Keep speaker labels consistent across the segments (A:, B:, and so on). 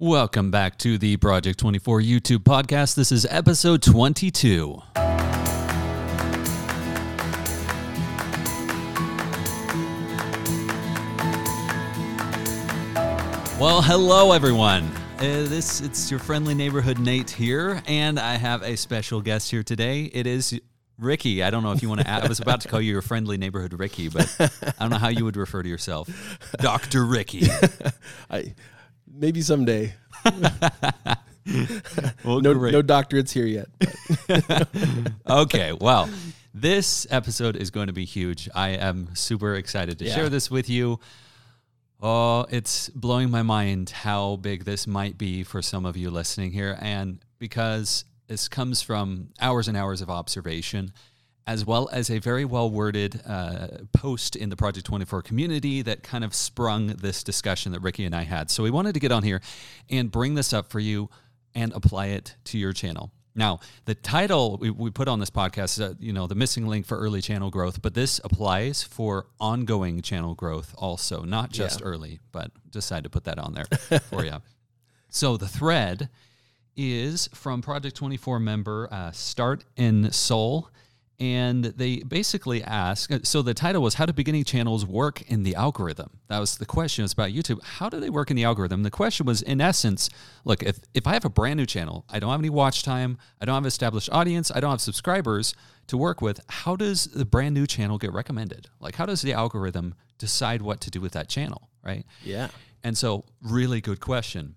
A: Welcome back to the Project 24 YouTube podcast. This is episode 22. Well, hello everyone. Uh, this it's your friendly neighborhood Nate here, and I have a special guest here today. It is Ricky. I don't know if you want to. Add, I was about to call you your friendly neighborhood Ricky, but I don't know how you would refer to yourself, Doctor Ricky.
B: I maybe someday.
A: Well,
B: No,
A: great.
B: no doctorates here yet.
A: okay, well, this episode is going to be huge. I am super excited to
B: Yeah.
A: share this with you. Oh, it's blowing my mind how big this might be for some of you listening here. And because this comes from hours and hours of observation, as well as a very well worded uh, post in the Project 24 community that kind of sprung this discussion that Ricky and I had. So we wanted to get on here and bring this up for you and apply it to your channel. Now, the title we, we put on this podcast is, uh, you know, the missing link for early channel growth, but this applies for ongoing channel growth also, not just
B: Yeah.
A: early, but decided to put that on there for you. So the thread is from Project 24 member uh, Start in Soul. And they basically ask uh, so the title was How do beginning channels work in the algorithm? That was the question. It's about YouTube. How do they work in the algorithm? The question was, in essence, look, if, if I have a brand new channel, I don't have any watch time, I don't have established audience, I don't have subscribers to work with, how does the brand new channel get recommended? Like, how does the algorithm decide what to do with that channel, right?
B: Yeah.
A: And so, really good question.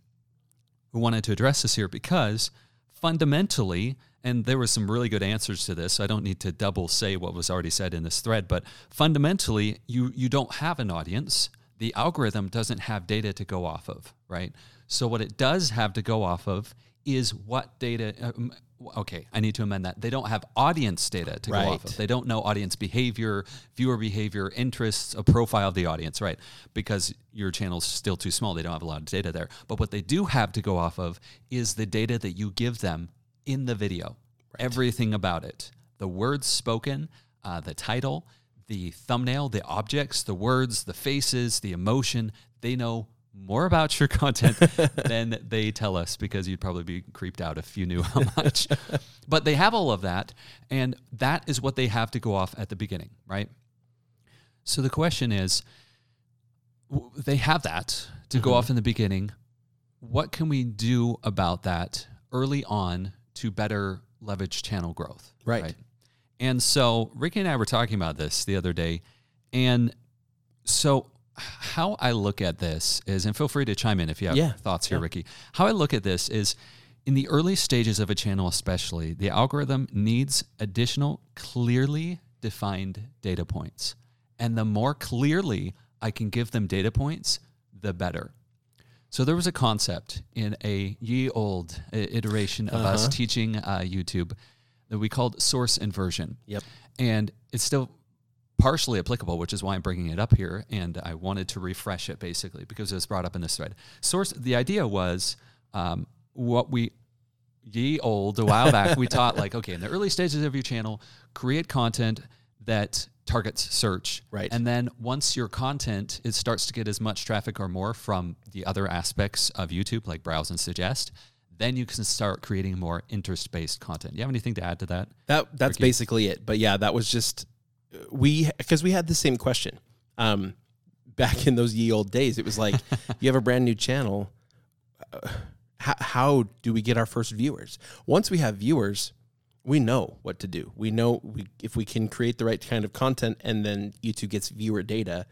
A: We wanted to address this here because fundamentally, and there were some really good answers to this. So I don't need to double say what was already said in this thread, but fundamentally, you you don't have an audience. The algorithm doesn't have data to go off of, right? So what it does have to go off of is what data. Um, okay, I need to amend that. They don't have audience data to go off of. They don't know audience behavior, viewer behavior, interests, a profile of the audience, right? Because your channel's still too small. They don't have a lot of data there. But what they do have to go off of is the data that you give them in the video. Everything about it. The words spoken, uh, the title, the thumbnail, the objects, the words, the faces, the emotion. They know more about your content than they tell us because you'd probably be creeped out if you knew how much. but they have all of that, and that is what they have to go off at the beginning, right? So the question is w- they have that to go off in the beginning. What can we do about that early on to better leverage channel growth?
B: Right.
A: And so Ricky and I were talking about this the other day. And so how I look at this is, and feel free to chime in if you have
B: Yeah.
A: thoughts here, Ricky. How I look at this is in the early stages of a channel, especially, the algorithm needs additional clearly defined data points. And the more clearly I can give them data points, the better. So there was a concept in a ye old iteration of us teaching uh, YouTube that we called source inversion.
B: Yep.
A: And it's still partially applicable, which is why I'm bringing it up here. And I wanted to refresh it basically because it was brought up in this thread. Source, the idea was um, what we ye old a while back we taught like okay in the early stages of your channel create content that targets search
B: Right.
A: and then once your content it starts to get as much traffic or more from the other aspects of youtube like browse and suggest then you can start creating more interest based content Do you have anything to add to that
B: That that's
A: Ricky?
B: basically it. But yeah, that was just we because we had the same question. Um, back in those ye old days, it was like you have a brand new channel. Uh, how, how do we get our first viewers? Once we have viewers, we know what to do. We know we, if we can create the right kind of content, and then YouTube gets viewer data,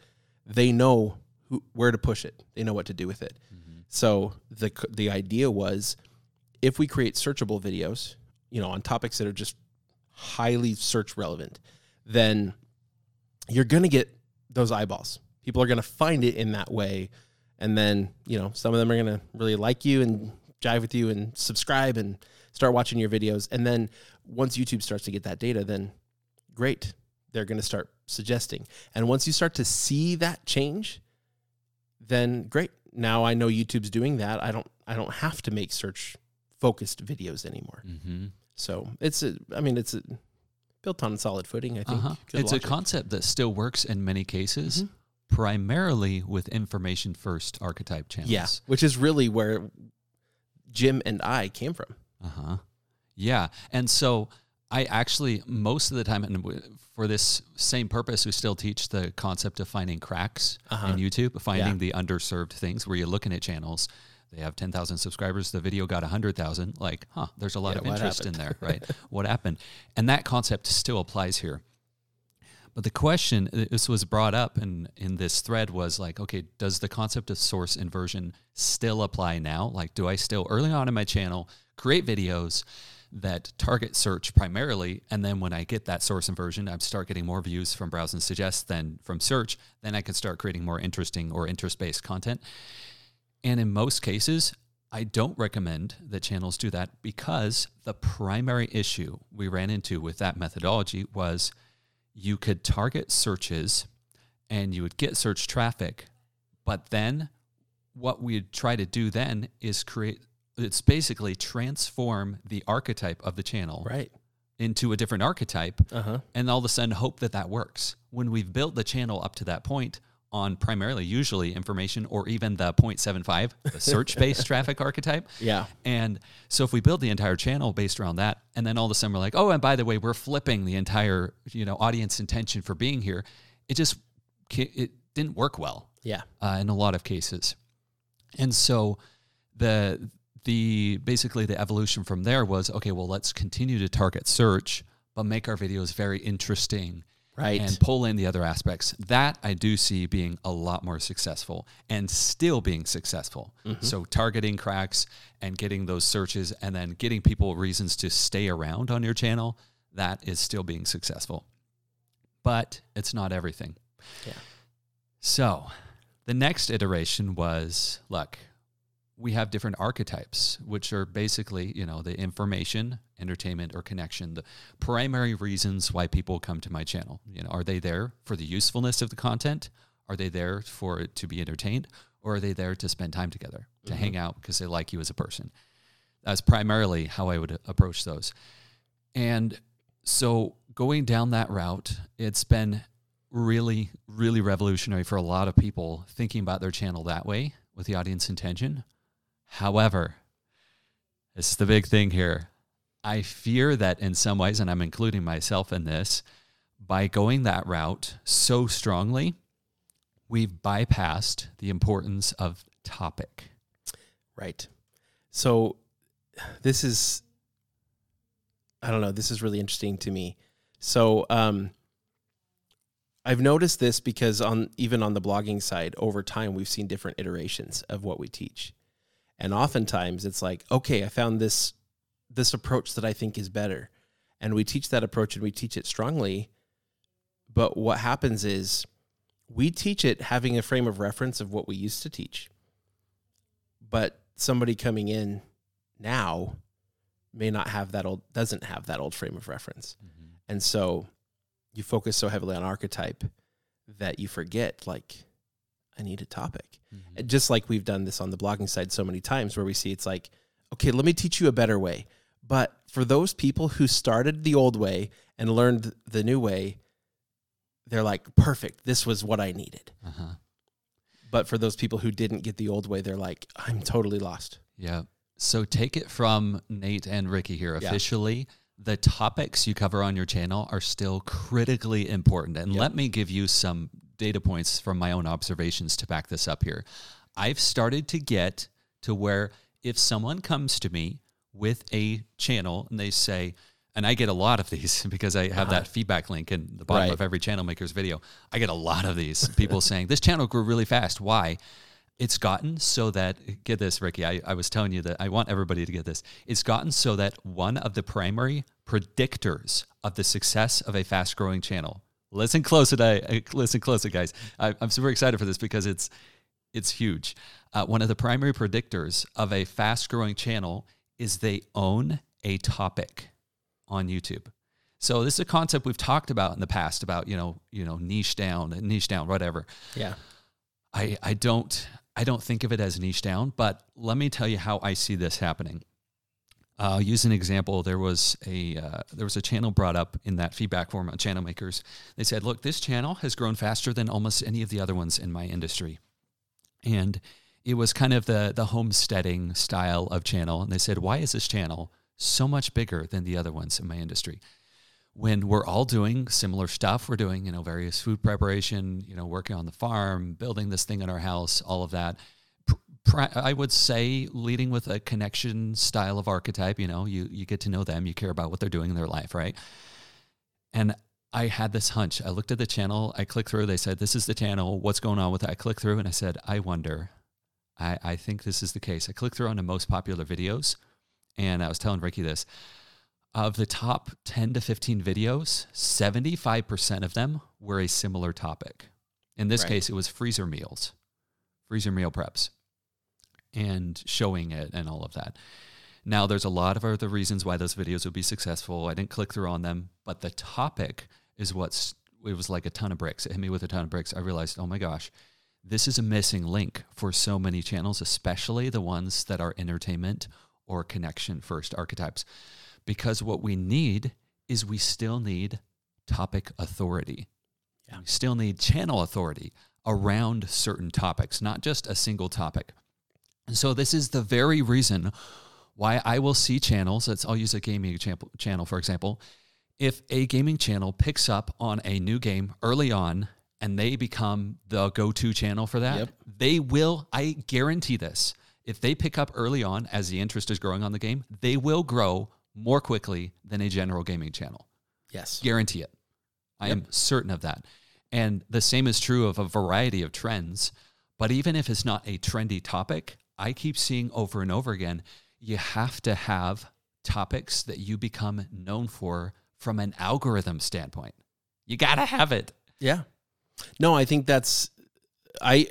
B: they know who, where to push it. They know what to do with it. Mm-hmm. So the the idea was, if we create searchable videos, you know, on topics that are just highly search relevant, then you're going to get those eyeballs. People are going to find it in that way. And then, you know, some of them are going to really like you and jive with you and subscribe and start watching your videos. And then once YouTube starts to get that data, then great. They're going to start suggesting. And once you start to see that change, then great. Now I know YouTube's doing that. I don't I don't have to make search focused videos anymore.
A: mm-hmm.
B: So it's a, I mean, it's a, built on solid footing. I think
A: Uh-huh. It's a concept that still works in many cases,
B: Mhm.
A: primarily with information first archetype channels.
B: yeah, which is really where Jim and I came from.
A: Uh huh. Yeah. And so I actually, most of the time, and for this same purpose, we still teach the concept of finding cracks
B: Uh-huh.
A: in YouTube, finding
B: Yeah.
A: the underserved things where you're looking at channels. They have 10,000 subscribers. The video got 100,000. Like, huh, there's a lot
B: Yeah,
A: of interest
B: happened?
A: in there, right? what happened? And that concept still applies here. But the question, uh, this was brought up in, in this thread was like, okay, does the concept of source inversion still apply now? Like, do I still early on in my channel create videos that target search primarily? And then when I get that source inversion, I start getting more views from browse and suggest than from search. Then I can start creating more interesting or interest based content. And in most cases, I don't recommend that channels do that because the primary issue we ran into with that methodology was you could target searches and you would get search traffic, but then what we'd try to do then is create it's basically transform the archetype of the channel
B: Right.
A: into a different archetype
B: Uh huh.
A: and all of a sudden hope that that works. When we've built the channel up to that point on primarily usually information or even the 0.75, the search based traffic archetype.
B: Yeah.
A: And so if we build the entire channel based around that, and then all of a sudden we're like, oh, and by the way, we're flipping the entire you know audience intention for being here, it just it didn't work well
B: Yeah.
A: uh, in a lot of cases. And so the the basically the evolution from there was okay, well let's continue to target search, but make our videos very interesting
B: Right.
A: and pull in the other aspects. That I do see being a lot more successful and still being successful. Mm-hmm. So targeting cracks and getting those searches and then getting people reasons to stay around on your channel, that is still being successful. But it's not everything.
B: Yeah.
A: So the next iteration was look, we have different archetypes, which are basically, you know, the information, entertainment, or connection, the primary reasons why people come to my channel. You know, are they there for the usefulness of the content? Are they there for it to be entertained? Or are they there to spend time together, to mm-hmm. hang out because they like you as a person? That's primarily how I would approach those. And so going down that route, it's been really, really revolutionary for a lot of people thinking about their channel that way with the audience intention. However, this is the big thing here. I fear that in some ways, and I'm including myself in this, by going that route so strongly, we've bypassed the importance of topic.
B: Right. So this is I don't know, this is really interesting to me. So um I've noticed this because on even on the blogging side over time we've seen different iterations of what we teach. And oftentimes it's like, okay, I found this this approach that I think is better. And we teach that approach and we teach it strongly. But what happens is we teach it having a frame of reference of what we used to teach but somebody coming in now may not have that old doesn't have that old frame of reference mm-hmm. and so you focus so heavily on archetype that you forget like i need a topic And just like we've done this on the blogging side so many times where we see it's like okay let me teach you a better way but for those people who started the old way and learned the new way they're like perfect this was what i needed
A: Uh-huh.
B: but for those people who didn't get the old way, they're like, I'm totally lost.
A: Yeah. So take it from Nate and Ricky here.
B: Yeah.
A: Officially, the topics you cover on your channel are still critically important. And
B: Yep.
A: let me give you some data points from my own observations to back this up here. I've started to get to where if someone comes to me with a channel and they say, and I get a lot of these because I have that feedback link in the bottom
B: Uh-huh. Right.
A: of every channel maker's video. I get a lot of these people saying, This channel grew really fast. Why? It's gotten so that, get this, Ricky, I, I was telling you that I want everybody to get this. It's gotten so that one of the primary predictors of the success of a fast growing channel, listen close, today, listen close, guys. I, I'm super excited for this because it's, it's huge. Uh, one of the primary predictors of a fast growing channel is they own a topic on YouTube. So this is a concept we've talked about in the past about, you know, you know, niche down, niche down, whatever.
B: Yeah.
A: I, I don't I don't think of it as niche down, but let me tell you how I see this happening. Uh, I'll use an example. There was a uh, there was a channel brought up in that feedback form on Channel Makers. They said, "Look, this channel has grown faster than almost any of the other ones in my industry, and it was kind of the the homesteading style of channel and they said why is this channel so much bigger than the other ones in my industry when we're all doing similar stuff we're doing you know various food preparation you know working on the farm building this thing in our house all of that i would say leading with a connection style of archetype you know you you get to know them you care about what they're doing in their life right and I had this hunch. I looked at the channel, I clicked through, they said, This is the channel. What's going on with it? I clicked through and I said, I wonder. I, I think this is the case. I clicked through on the most popular videos and I was telling Ricky this. Of the top 10 to 15 videos, 75% of them were a similar topic. In this right. case, it was freezer meals, freezer meal preps, and showing it and all of that. Now, there's a lot of other reasons why those videos would be successful. I didn't click through on them, but the topic is what's it was like a ton of bricks. It hit me with a ton of bricks. I realized, oh my gosh, this is a missing link for so many channels, especially the ones that are entertainment or connection first archetypes. Because what we need is we still need topic authority. Yeah. We still need channel authority around certain topics, not just a single topic. And so this is the very reason why I will see channels. Let's I'll use a gaming channel for example if a gaming channel picks up on a new game early on and they become the go-to channel for that, yep. they will, I guarantee this. If they pick up early on as the interest is growing on the game, they will grow more quickly than a general gaming channel.
B: Yes.
A: Guarantee it. I yep. am certain of that. And the same is true of a variety of trends. But even if it's not a trendy topic, I keep seeing over and over again, you have to have topics that you become known for from an algorithm standpoint. You got to have it.
B: Yeah. No, I think that's I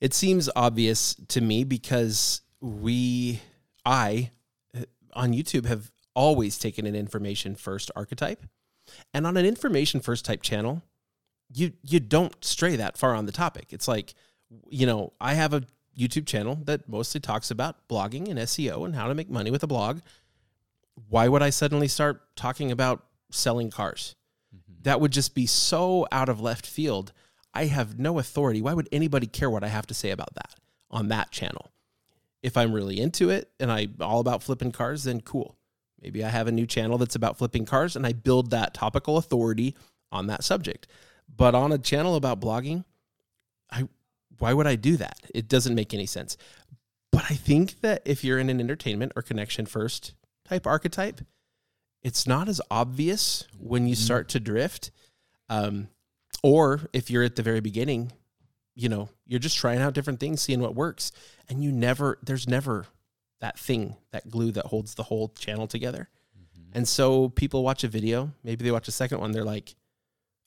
B: it seems obvious to me because we I uh, on YouTube have always taken an information first archetype. And on an information first type channel, you you don't stray that far on the topic. It's like, you know, I have a YouTube channel that mostly talks about blogging and SEO and how to make money with a blog why would I suddenly start talking about selling cars? Mm-hmm. That would just be so out of left field. I have no authority. Why would anybody care what I have to say about that on that channel? If I'm really into it and I'm all about flipping cars, then cool. Maybe I have a new channel that's about flipping cars and I build that topical authority on that subject. But on a channel about blogging, I why would I do that? It doesn't make any sense. But I think that if you're in an entertainment or connection first type archetype, it's not as obvious when you mm-hmm. start to drift. Um, or if you're at the very beginning, you know, you're just trying out different things, seeing what works. And you never, there's never that thing, that glue that holds the whole channel together. Mm-hmm. And so people watch a video, maybe they watch a second one, they're like,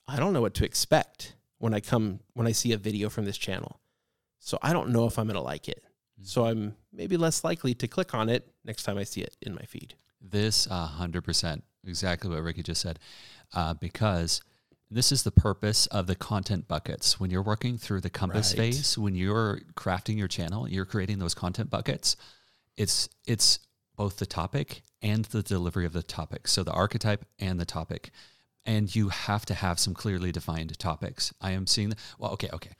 B: I don't know what to expect when I come, when I see a video from this channel. So I don't know if I'm going to like it. So I'm maybe less likely to click on it next time I see it in my feed.
A: This uh, 100%, exactly what Ricky just said, uh, because this is the purpose of the content buckets. When you're working through the compass right. phase, when you're crafting your channel, you're creating those content buckets. It's it's both the topic and the delivery of the topic. So the archetype and the topic. And you have to have some clearly defined topics. I am seeing the, well, okay, okay.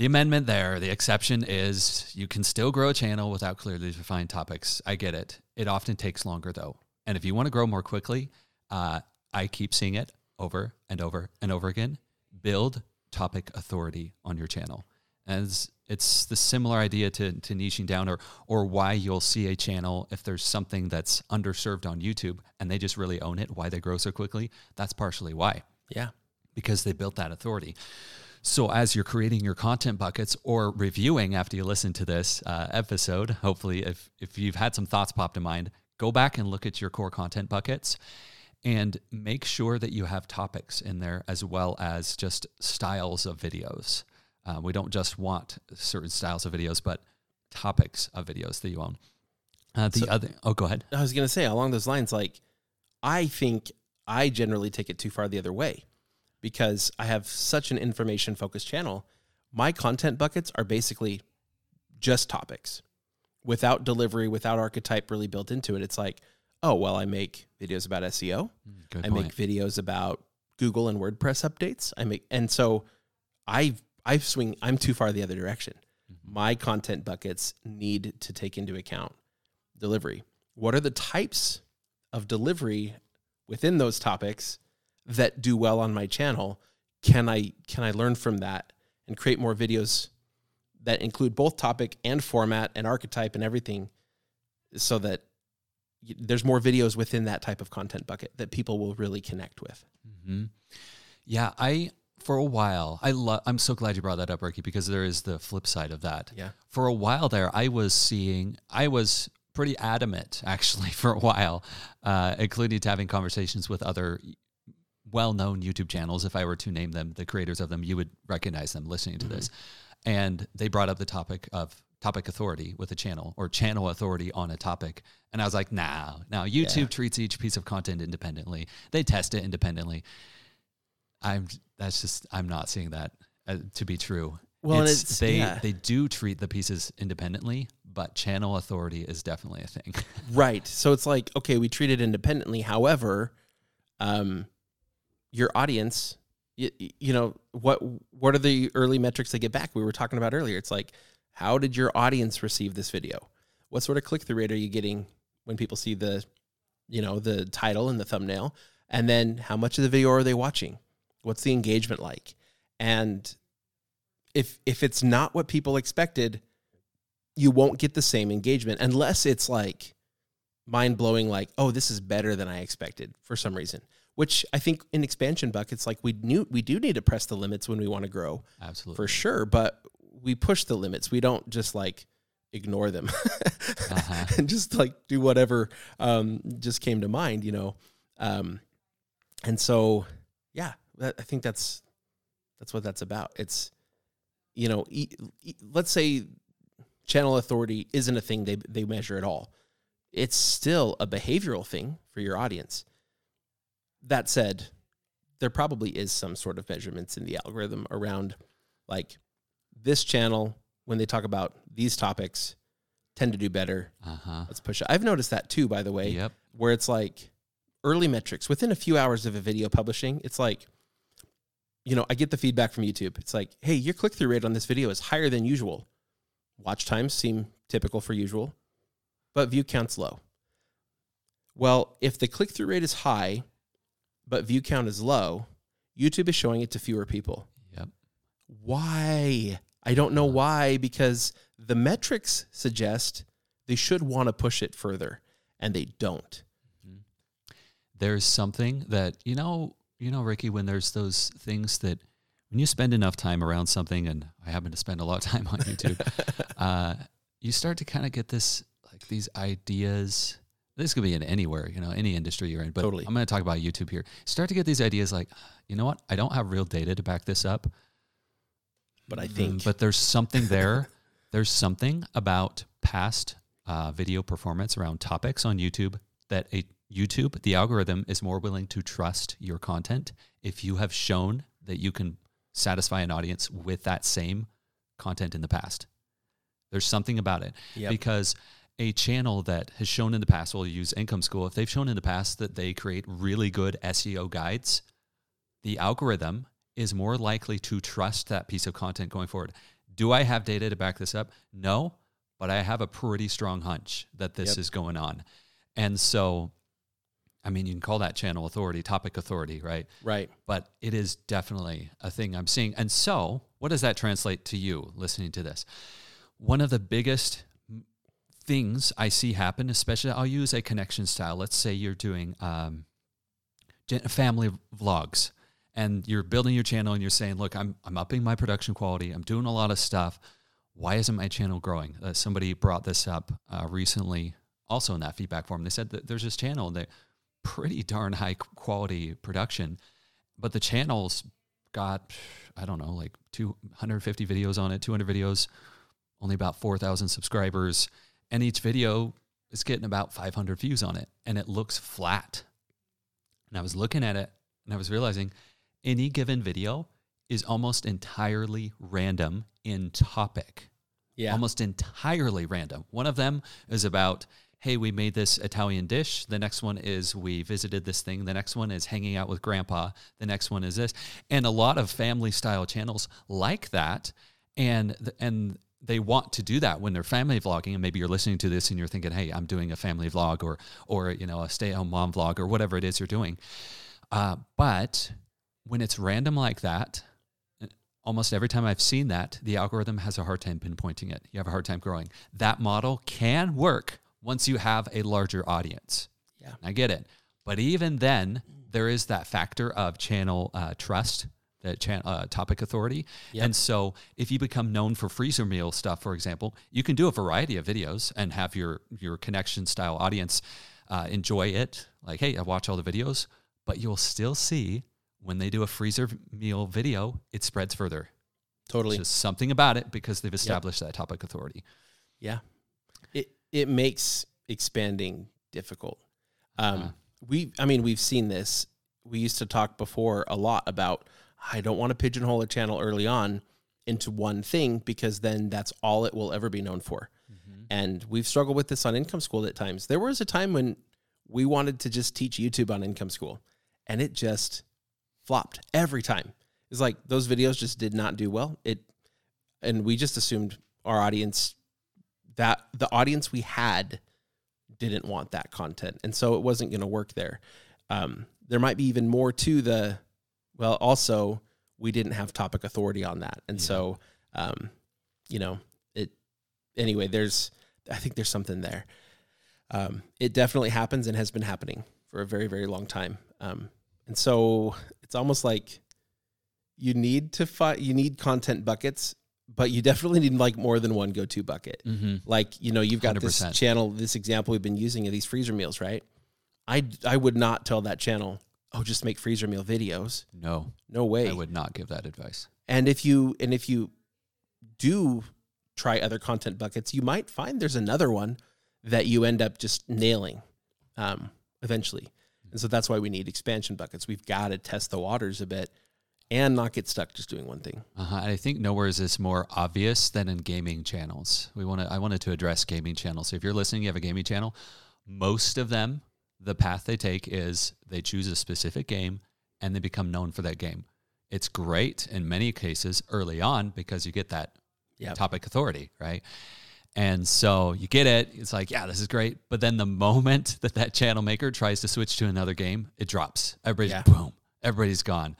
A: The amendment there, the exception is you can still grow a channel without clearly defined topics. I get it. It often takes longer though. And if you want to grow more quickly, uh, I keep seeing it over and over and over again. Build topic authority on your channel. As it's the similar idea to, to niching down or or why you'll see a channel if there's something that's underserved on YouTube and they just really own it, why they grow so quickly. That's partially why.
B: Yeah.
A: Because they built that authority. So, as you're creating your content buckets or reviewing after you listen to this uh, episode, hopefully, if, if you've had some thoughts popped in mind, go back and look at your core content buckets and make sure that you have topics in there as well as just styles of videos. Uh, we don't just want certain styles of videos, but topics of videos that you own. Uh, the so, other, oh, go ahead.
B: I was going to say along those lines, like, I think I generally take it too far the other way because I have such an information focused channel. My content buckets are basically just topics without delivery, without archetype really built into it. It's like, oh, well, I make videos about SEO. Mm, good I point. make videos about Google and WordPress updates. I make, and so I, I swing, I'm too far the other direction. Mm-hmm. my content buckets need to take into account delivery. What are the types of delivery within those topics that do well on my channel? Can I can I learn from that and create more videos that include both topic and format and archetype and everything so that there's more videos within that type of content bucket that people will really connect with.
A: hmm Yeah, I for a while I love. I'm so glad you brought that up, Ricky, because there is the flip side of that.
B: Yeah.
A: For a while there, I was seeing. I was pretty adamant actually for a while, uh, including to having conversations with other well-known YouTube channels. If I were to name them, the creators of them, you would recognize them listening to this. And they brought up the topic of topic authority with a channel or channel authority on a topic. And I was like, nah, now YouTube treats each piece of content independently. They test it independently. I'm that's just I'm not seeing that uh, to be true.
B: Well, and it's-
A: they
B: yeah.
A: they do treat the pieces independently, but channel authority is definitely a thing.
B: Right. So it's like, okay, we treat it independently. However, um, your audience, you, you know, what what are the early metrics they get back? We were talking about earlier. It's like, how did your audience receive this video? What sort of click through rate are you getting when people see the, you know, the title and the thumbnail? And then how much of the video are they watching? What's the engagement like? And if if it's not what people expected, you won't get the same engagement unless it's like mind blowing, like, oh, this is better than I expected for some reason. Which I think in expansion buckets, like we knew we do need to press the limits when we want to grow
A: Absolutely.
B: for sure, but we push the limits. We don't just like ignore them
A: Uh-huh.
B: and just like do whatever um, just came to mind, you know. Um, and so, yeah, that, I think that's that's what that's about. It's you know, e- e- let's say channel authority isn't a thing they they measure at all. It's still a behavioral thing for your audience. That said, there probably is some sort of measurements in the algorithm around like this channel when they talk about these topics tend to do better.
A: Uh-huh.
B: Let's push it. I've noticed that too, by the way,
A: Yep.
B: where it's like early metrics within a few hours of a video publishing. It's like, you know, I get the feedback from YouTube. It's like, hey, your click through rate on this video is higher than usual. Watch times seem typical for usual, but view count's low. Well, if the click through rate is high, but view count is low, YouTube is showing it to fewer people.
A: Yep.
B: Why? I don't know why, because the metrics suggest they should want to push it further, and they don't.
A: there's something that you know you know ricky when there's those things that when you spend enough time around something and i happen to spend a lot of time on youtube uh, you start to kind of get this like these ideas this could be in anywhere you know any industry you're in but
B: Totally.
A: i'm going to talk about youtube here start to get these ideas like you know what i don't have real data to back this up
B: But I
A: Mm,
B: think,
A: but there's something there. there's something about past uh, video performance around topics on YouTube that a YouTube, the algorithm is more willing to trust your content if you have shown that you can satisfy an audience with that same content in the past. There's something about it
B: Yep.
A: because a channel that has shown in the past, we'll use Income School, if they've shown in the past that they create really good SEO guides, the algorithm is more likely to trust that piece of content going forward. Do I have data to back this up? No, but I have a pretty strong hunch that this
B: Yep.
A: is going on. And so, I mean, you can call that channel authority, topic authority, right?
B: right.
A: But it is definitely a thing I'm seeing. And so, what does that translate to you listening to this? One of the biggest things I see happen, especially I'll use a connection style. Let's say you're doing um, family vlogs and you're building your channel and you're saying, look, I'm, I'm upping my production quality. I'm doing a lot of stuff. Why isn't my channel growing? Uh, somebody brought this up uh, recently, also in that feedback form. They said that there's this channel that pretty darn high quality production, but the channel's got, I don't know, like 250 videos on it, 200 videos, only about 4,000 subscribers. And each video is getting about 500 views on it. And it looks flat. And I was looking at it and I was realizing any given video is almost entirely random in topic
B: Yeah.
A: almost entirely random. One of them is about, hey, we made this Italian dish. The next one is we visited this thing. The next one is hanging out with grandpa. The next one is this. And a lot of family style channels like that. And and they want to do that when they're family vlogging and maybe you're listening to this and you're thinking hey i'm doing a family vlog or or you know a stay-at-home mom vlog or whatever it is you're doing. Uh, but when it's random like that almost every time i've seen that the algorithm has a hard time pinpointing it. You have a hard time growing. That model can work once you have a larger audience.
B: Yeah.
A: i get it. But even then there is that factor of channel uh, trust that chan- uh, topic authority
B: Yep.
A: and so if you become known for freezer meal stuff for example you can do a variety of videos and have your your connection style audience uh, enjoy it like hey i watch all the videos but you'll still see when they do a freezer meal video it spreads further
B: Totally.
A: just something about it because they've established that topic authority
B: Yeah. It it makes expanding difficult. Um
A: Uh-huh.
B: we I mean we've seen this. We used to talk before a lot about I don't want to pigeonhole a channel early on into one thing because then that's all it will ever be known for. And we've struggled with this on Income School at times. There was a time when we wanted to just teach YouTube on Income School and it just flopped every time. It's like those videos just did not do well. It and we just assumed our audience that the audience we had didn't want that content and so it wasn't going to work there um, there might be even more to the well also we didn't have topic authority on that and
A: Yeah.
B: so um, you know it anyway there's i think there's something there um, it definitely happens and has been happening for a very very long time um, and so it's almost like you need to find you need content buckets but you definitely need like more than one go-to bucket
A: mm-hmm.
B: like you know you've got this
A: 100%.
B: channel this example we've been using of these freezer meals right i i would not tell that channel oh just make freezer meal videos
A: no
B: no way
A: i would not give that advice
B: and if you and if you do try other content buckets you might find there's another one that you end up just nailing um, eventually and so that's why we need expansion buckets we've got to test the waters a bit and not get stuck just doing one thing
A: Uh-huh. I think nowhere is this more obvious than in gaming channels. We want to. I wanted to address gaming channels. So if you're listening, you have a gaming channel. Most of them, the path they take is they choose a specific game and they become known for that game. It's great in many cases early on because you get that
B: Yep.
A: topic authority, right? And so you get it. It's like, yeah, this is great. But then the moment that that channel maker tries to switch to another game, it drops. Everybody's
B: Yeah.
A: boom. Everybody's gone.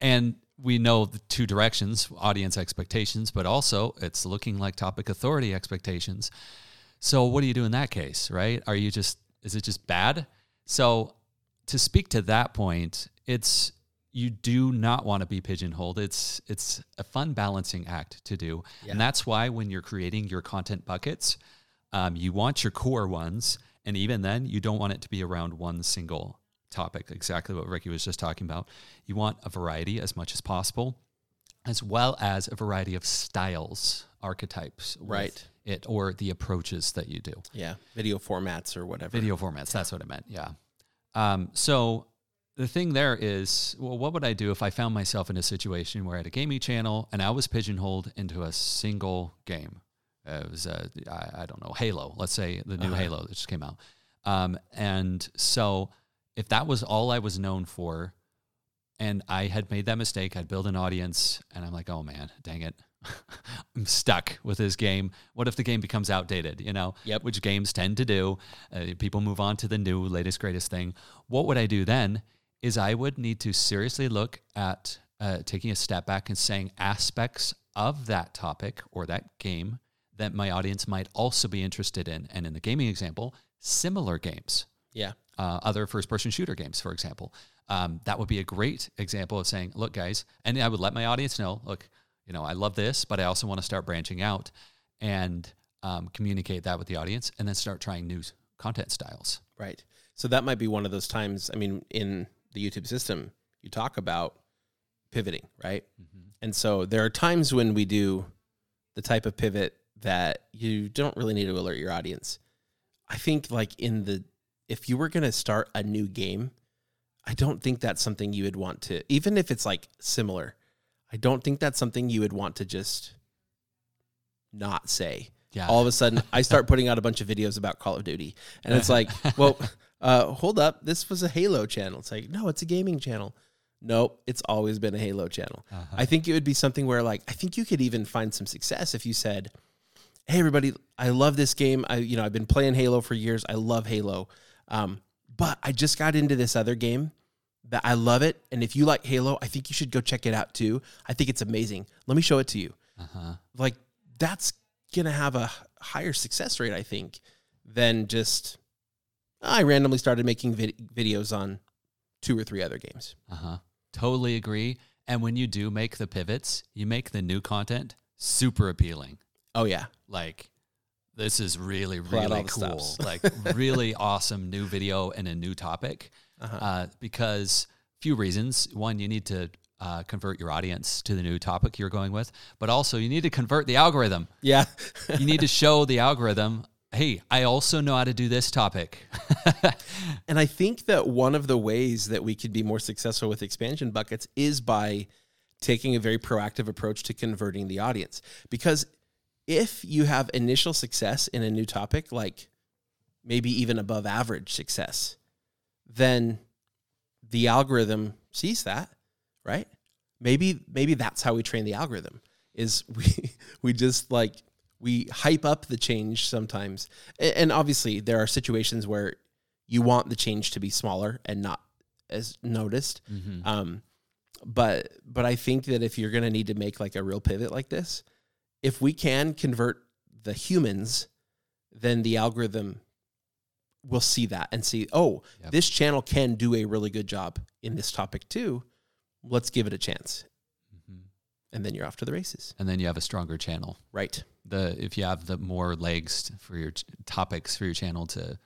A: And we know the two directions audience expectations, but also it's looking like topic authority expectations. So, what do you do in that case, right? Are you just, is it just bad? So, to speak to that point, it's, you do not want to be pigeonholed. It's it's a fun balancing act to do,
B: Yeah.
A: and that's why when you're creating your content buckets, um, you want your core ones, and even then, you don't want it to be around one single topic. Exactly what Ricky was just talking about. You want a variety as much as possible, as well as a variety of styles, archetypes,
B: Right.
A: It or the approaches that you do
B: yeah video formats or whatever
A: video formats. That's what it meant. Yeah. Um, so the thing there is, well, what would I do if I found myself in a situation where I had a gaming channel and I was pigeonholed into a single game? Uh, it was, uh, I, I don't know, Halo. Let's say the new
B: Uh-huh.
A: Halo that just came out. Um, and so if that was all I was known for, and I had made that mistake, I'd build an audience, and I'm like, oh man, dang it. I'm stuck with this game. What if the game becomes outdated? You know,
B: Yep.
A: which games tend to do. Uh, people move on to the new, latest, greatest thing. What would I do then? Is I would need to seriously look at uh, taking a step back and saying aspects of that topic or that game that my audience might also be interested in. And in the gaming example, similar games
B: yeah
A: uh, other first person shooter games, for example. Um, that would be a great example of saying, look, guys, and I would let my audience know, look, you know, I love this, but I also want to start branching out and um, communicate that with the audience and then start trying new content styles.
B: Right. So that might be one of those times. I mean, in the YouTube system, you talk about pivoting, right? And so there are times when we do the type of pivot that you don't really need to alert your audience. I think, like, in the, if you were going to start a new game, I don't think that's something you would want to, even if it's like similar, I don't think that's something you would want to just not say
A: Yeah.
B: all of a sudden I start putting out a bunch of videos about Call of Duty. And it's like, well, uh, hold up. This was a Halo channel. It's like, no, it's a gaming channel. Nope, it's always been a Halo channel.
A: Uh-huh.
B: I think it would be something where, like, I think you could even find some success if you said, hey everybody, I love this game. I you know I've been playing Halo for years. I love Halo, um, but I just got into this other game that I love it. And if you like Halo, I think you should go check it out too. I think it's amazing. Let me show it to you.
A: Uh-huh.
B: Like that's gonna have a higher success rate, I think, than just I randomly started making vid- videos on two or three other games.
A: Uh-huh. Totally agree. And when you do make the pivots, you make the new content super appealing.
B: Oh yeah,
A: Like this is really,
B: Pull out all
A: really cool. like really awesome new video and a new topic.
B: Uh-huh.
A: Uh, because few reasons. One, you need to uh, convert your audience to the new topic you're going with, but also you need to convert the algorithm.
B: yeah,
A: You need to show the algorithm, hey, I also know how to do this topic.
B: And I think that one of the ways that we could be more successful with expansion buckets is by taking a very proactive approach to converting the audience. Because if you have initial success in a new topic, like maybe even above average success, then the algorithm sees that, right? Maybe maybe that's how we train the algorithm is we we just like we hype up the change sometimes. And obviously there are situations where you want the change to be smaller and not as noticed.
A: Mhm.
B: Um, but but I think that if you're going to need to make like a real pivot like this, if we can convert the humans, then the algorithm will see that and see, oh,
A: Yep.
B: this channel can do a really good job in this topic too. Let's give it a chance,
A: Mhm.
B: and then you're off to the races.
A: And then you have a stronger channel.
B: Right.
A: the if you have the more legs for your ch- topics for your channel to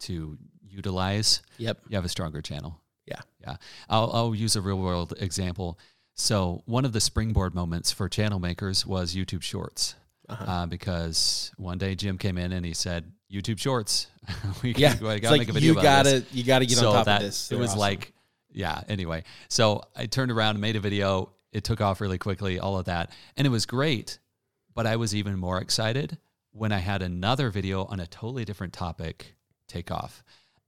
A: to utilize,
B: Yep.
A: you have a stronger channel.
B: Yeah.
A: Yeah. I'll I'll use a real world example. So one of the springboard moments for channel makers was YouTube Shorts,
B: Uh-huh.
A: uh, because one day Jim came in and he said YouTube Shorts. we
B: yeah.
A: we
B: It's
A: gotta
B: like
A: make a video
B: you
A: about
B: gotta
A: this.
B: you gotta get
A: so
B: on top
A: that
B: of this.
A: it
B: They're
A: was
B: awesome.
A: like, yeah. Anyway, so I turned around and made a video. It took off really quickly. All of that, and it was great. But I was even more excited when I had another video on a totally different topic take off,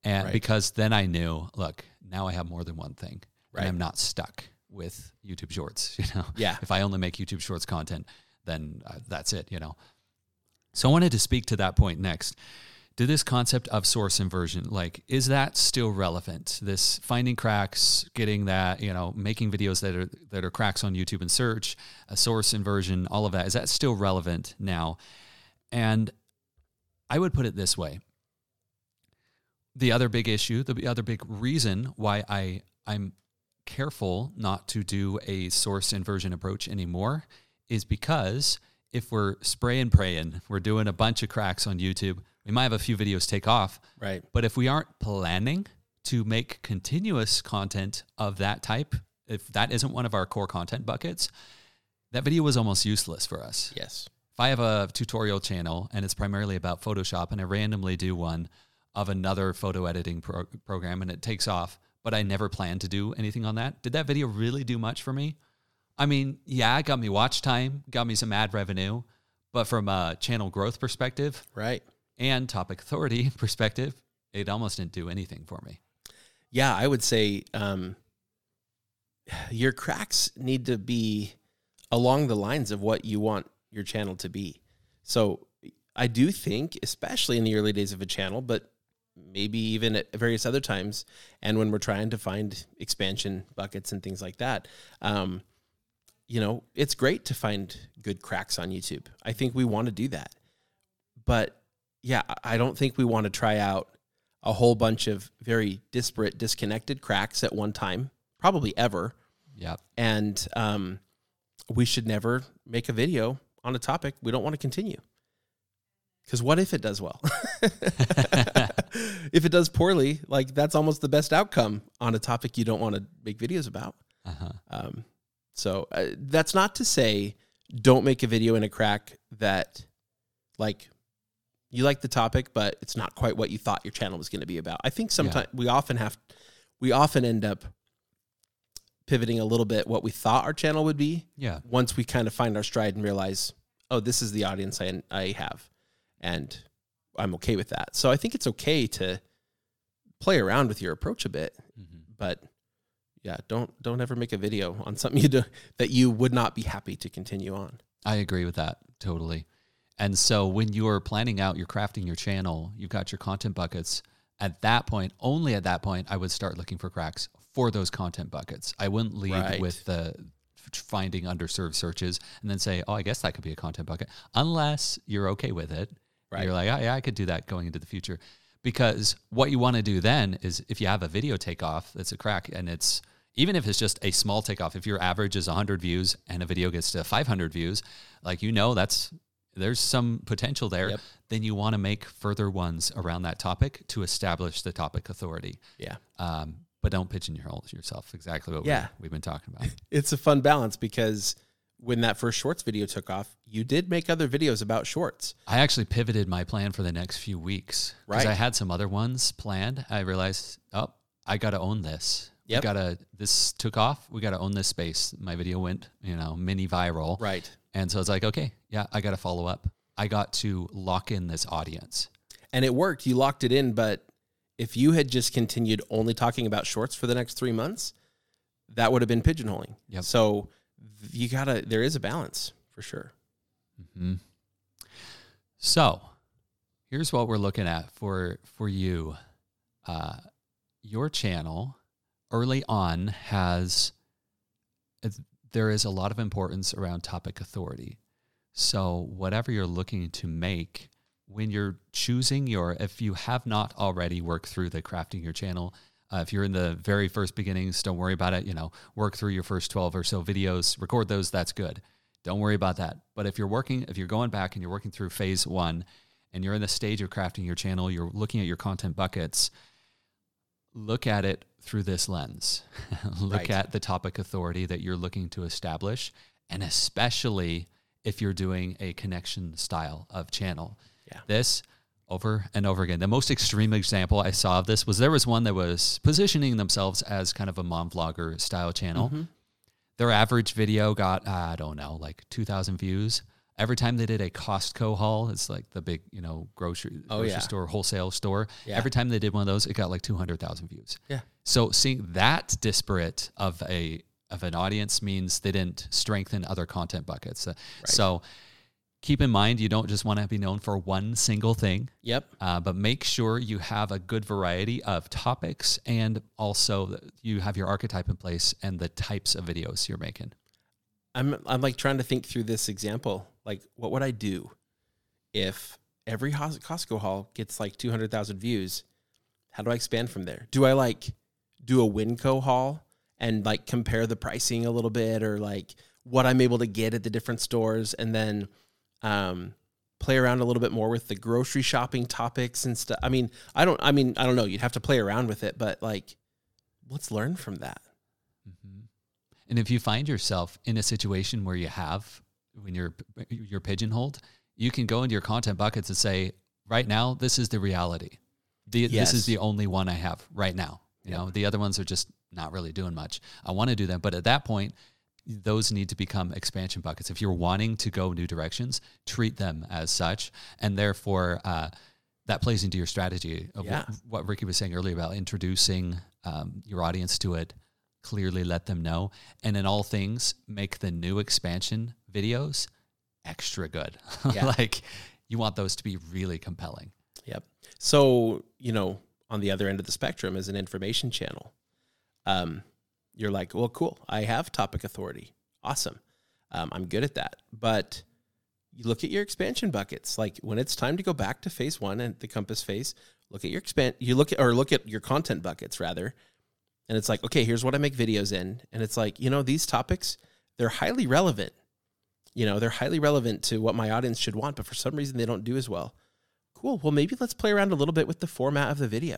A: and
B: Right.
A: because then I knew, look, now I have more than one thing,
B: Right.
A: and I'm not stuck with YouTube Shorts. You know,
B: yeah.
A: if I only make YouTube Shorts content, then uh, that's it, you know. So I wanted to speak to that point next. To this concept of source inversion, like, is that still relevant? This finding cracks, getting that, you know, making videos that are that are cracks on YouTube and search, a source inversion, all of that, is that still relevant now? And I would put it this way. The other big issue, the other big reason why I I'm careful not to do a source inversion approach anymore is because if we're spray and praying, we're doing a bunch of cracks on YouTube, we might have a few videos take off.
B: Right.
A: But if we aren't planning to make continuous content of that type, if that isn't one of our core content buckets, that video was almost useless for us.
B: Yes.
A: If I have a tutorial channel and it's primarily about Photoshop and I randomly do one of another photo editing pro- program and it takes off, but I never planned to do anything on that, did that video really do much for me? I mean, yeah, it got me watch time, got me some ad revenue, but from a channel growth perspective
B: Right.
A: and topic authority perspective, it almost didn't do anything for me.
B: Yeah, I would say um, your cracks need to be along the lines of what you want your channel to be. So I do think, especially in the early days of a channel, but maybe even at various other times, and when we're trying to find expansion buckets and things like that, um, you know, it's great to find good cracks on YouTube. I think we want to do that. But yeah, I- don't think we want to try out a whole bunch of very disparate, disconnected cracks at one time, probably ever.
A: Yeah.
B: And um, we should never make a video on a topic we don't want to continue. Because what if it does well? if it does poorly, like that's almost the best outcome on a topic you don't want to make videos about.
A: Uh-huh.
B: Um, so uh, that's not to say don't make a video in a crack that like you like the topic, but it's not quite what you thought your channel was going to be about. I think sometimes we often have, we often end up pivoting a little bit what we thought our channel would be
A: Yeah.
B: once we kind of find our stride and realize, oh, this is the audience I, I have. And I'm okay with that. So I think it's okay to play around with your approach a bit
A: Mhm.
B: but yeah, don't don't ever make a video on something you do that you would not be happy to continue on.
A: I agree with that totally. And so when you're planning out, you're crafting your channel, you've got your content buckets. At that point, only at that point, I would start looking for cracks for those content buckets. I wouldn't lead
B: Right.
A: with the finding underserved searches and then say, oh, I guess that could be a content bucket, unless you're okay with it.
B: Right.
A: You're like, oh, yeah, I could do that going into the future. Because what you want to do then is if you have a video takeoff that's a crack and it's even if it's just a small takeoff, if your average is 100 views and a video gets to 500 views, like you know that's there's some potential there.
B: Yep.
A: Then you want to make further ones around that topic to establish the topic authority.
B: Yeah.
A: Um, but don't pigeonhole yourself. Exactly what
B: Yeah.
A: we, we've been talking about.
B: It's a fun balance because when that first shorts video took off, you did make other videos about shorts.
A: I actually pivoted my plan for the next few weeks because
B: Right.
A: I had some other ones planned. I realized, oh, I got to own this.
B: Yep.
A: We got to. This took off. We got to own this space. My video went, you know, mini viral,
B: Right.
A: and so it's like, okay, yeah, I got to follow up. I got to lock in this audience.
B: And it worked. You locked it in, but if you had just continued only talking about shorts for the next three months, that would have been pigeonholing.
A: Yep.
B: So you gotta there is a balance for sure.
A: hmm So, here's what we're looking at for for you. Uh, your channel early on has there is a lot of importance around topic authority. So, whatever you're looking to make, when you're choosing your, if you have not already worked through the crafting your channel, uh, if you're in the very first beginnings, don't worry about it. You know, work through your first 12 or so videos, record those, that's good. Don't worry about that. But if you're working, if you're going back and you're working through phase one and you're in the stage of crafting your channel, you're looking at your content buckets, look at it through this lens. look
B: Right.
A: at the topic authority that you're looking to establish, and especially if you're doing a connection style of channel.
B: Yeah.
A: This over and over again. The most extreme example I saw of this was there was one that was positioning themselves as kind of a mom vlogger style channel.
B: Mhm.
A: Their average video got, I don't know, like 2,000 views. Every time they did a Costco haul, it's like the big, you know, grocery,
B: Oh,
A: grocery
B: yeah.
A: store, wholesale store.
B: Yeah.
A: Every time they did one of those, it got like 200,000 views.
B: Yeah.
A: So seeing that disparate of a of an audience means they didn't strengthen other content buckets. Uh, So keep in mind you don't just want to be known for one single thing,
B: Yep.
A: uh, but make sure you have a good variety of topics and also that you have your archetype in place and the types of videos you're making.
B: I'm I'm like trying to think through this example. Like, what would I do if every Costco haul gets like two hundred thousand views? How do I expand from there? Do I like do a Winco haul and like compare the pricing a little bit, or like what I'm able to get at the different stores, and then um, play around a little bit more with the grocery shopping topics and stuff? I mean, I don't. I mean, I don't know. You'd have to play around with it, but like, let's learn from that.
A: Mm-hmm. And if you find yourself in a situation where you have when you're you're pigeonholed, you can go into your content buckets and say, right now, this is the reality. The, This is the only one I have right now. You
B: Yep.
A: know, the other ones are just not really doing much. I want to do them, but at that point, those need to become expansion buckets. If you're wanting to go new directions, treat them as such, and therefore uh, that plays into your strategy of
B: Yeah.
A: what, what Ricky was saying earlier about introducing um, your audience to it. Clearly, let them know, and in all things, make the new expansion videos extra good.
B: Yeah.
A: like you want those to be really compelling.
B: Yep. So, you know, on the other end of the spectrum is an information channel. Um, you're like, well, cool. I have topic authority. Awesome. Um, I'm good at that. But you look at your expansion buckets. Like when it's time to go back to phase one and the compass phase, look at your expand. You look at or look at your content buckets rather, and it's like, okay, here's what I make videos in, and it's like, you know, these topics they're highly relevant. You know, they're highly relevant to what my audience should want, but for some reason they don't do as well cool. Well, maybe let's play around a little bit with the format of the video.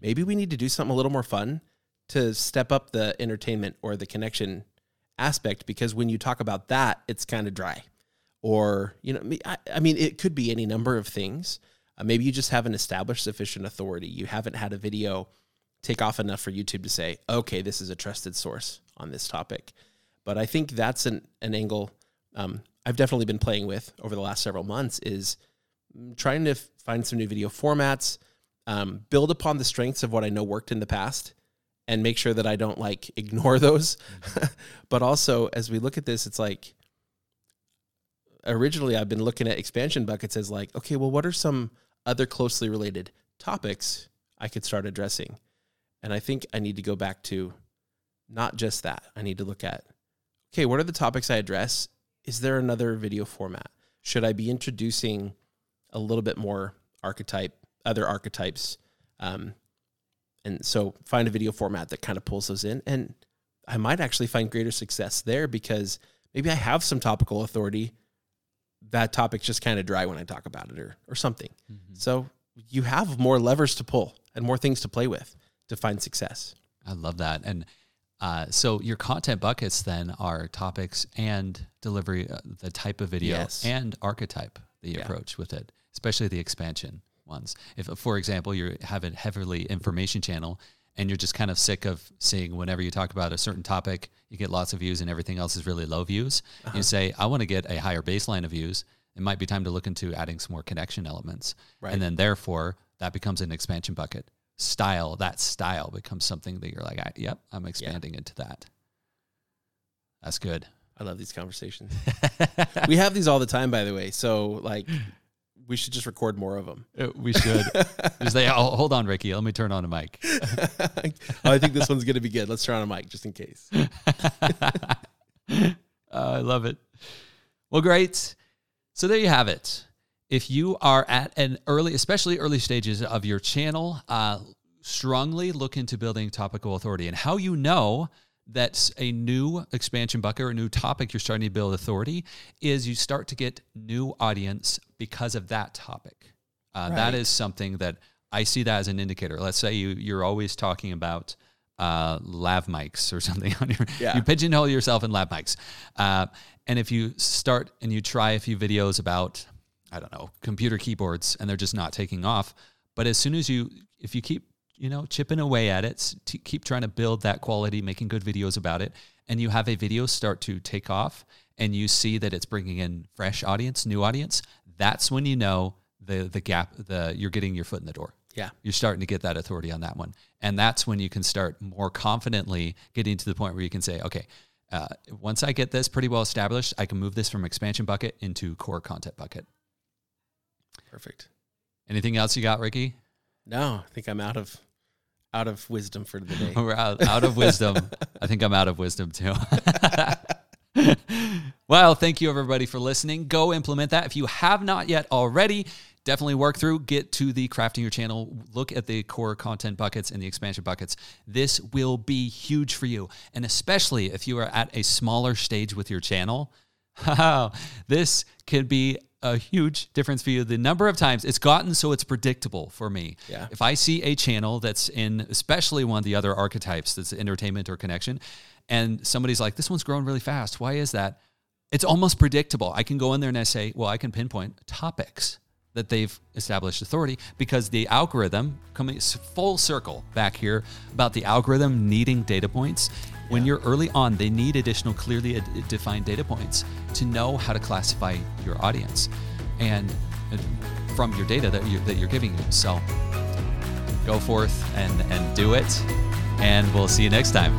B: Maybe we need to do something a little more fun to step up the entertainment or the connection aspect because when you talk about that, it's kind of dry. Or, you know, I, I mean, it could be any number of things. Uh, maybe you just haven't established sufficient authority. You haven't had a video take off enough for YouTube to say, okay, this is a trusted source on this topic. But I think that's an, an angle um, I've definitely been playing with over the last several months is trying to find some new video formats, um, build upon the strengths of what I know worked in the past, and make sure that I don't like ignore those. but also, as we look at this, it's like originally I've been looking at expansion buckets as like, okay, well, what are some other closely related topics I could start addressing? And I think I need to go back to not just that. I need to look at, okay, what are the topics I address? Is there another video format? Should I be introducing a little bit more archetype, other archetypes? Um, and so find a video format that kind of pulls those in. And I might actually find greater success there because maybe I have some topical authority. That topic's just kind of dry when I talk about it or, or something. Mm-hmm. So you have more levers to pull and more things to play with to find success.
A: I love that. And uh, so your content buckets then are topics and delivery, uh, the type of video yes. and archetype that you yeah. approach with it, especially the expansion ones. If, for example, you have a heavily information channel and you're just kind of sick of seeing whenever you talk about a certain topic, you get lots of views and everything else is really low views. Uh-huh. You say, I want to get a higher baseline of views. It might be time to look into adding some more connection elements. Right. And then therefore that becomes an expansion bucket style, that style becomes something that you're like, I, yep, I'm expanding yeah. into that. That's good.
B: I love these conversations. we have these all the time, by the way. So like, we should just record more of them.
A: Uh, we should. just say, oh, hold on, Ricky. Let me turn on a mic.
B: oh, I think this one's going to be good. Let's turn on a mic just in case.
A: uh, I love it. Well, great. So there you have it if you are at an early, especially early stages of your channel, uh, strongly look into building topical authority. And how you know that's a new expansion bucket or a new topic you're starting to build authority is you start to get new audience because of that topic. Uh, right. That is something that I see that as an indicator. Let's say you you're always talking about uh, lav mics or something on your yeah. you pigeonhole yourself in lav mics, uh, and if you start and you try a few videos about I don't know, computer keyboards and they're just not taking off. But as soon as you, if you keep, you know, chipping away at it, keep trying to build that quality, making good videos about it, and you have a video start to take off and you see that it's bringing in fresh audience, new audience, that's when you know the the gap, the you're getting your foot in the door.
B: Yeah.
A: You're starting to get that authority on that one. And that's when you can start more confidently getting to the point where you can say, okay, uh, once I get this pretty well established, I can move this from expansion bucket into core content bucket.
B: Perfect.
A: Anything else you got, Ricky?
B: No, I think I'm out of out of wisdom for the day.
A: We're out, out of wisdom. I think I'm out of wisdom too. well, thank you everybody for listening. Go implement that. If you have not yet already, definitely work through, get to the crafting your channel, look at the core content buckets and the expansion buckets. This will be huge for you. And especially if you are at a smaller stage with your channel, this could be a huge difference for you. The number of times it's gotten so it's predictable for me.
B: Yeah.
A: If I see a channel that's in, especially one of the other archetypes that's entertainment or connection, and somebody's like, this one's growing really fast. Why is that? It's almost predictable. I can go in there and I say, well, I can pinpoint topics that they've established authority because the algorithm coming full circle back here about the algorithm needing data points when you're early on, they need additional clearly defined data points to know how to classify your audience and from your data that you're, that you're giving you. So go forth and, and do it. And we'll see you next time.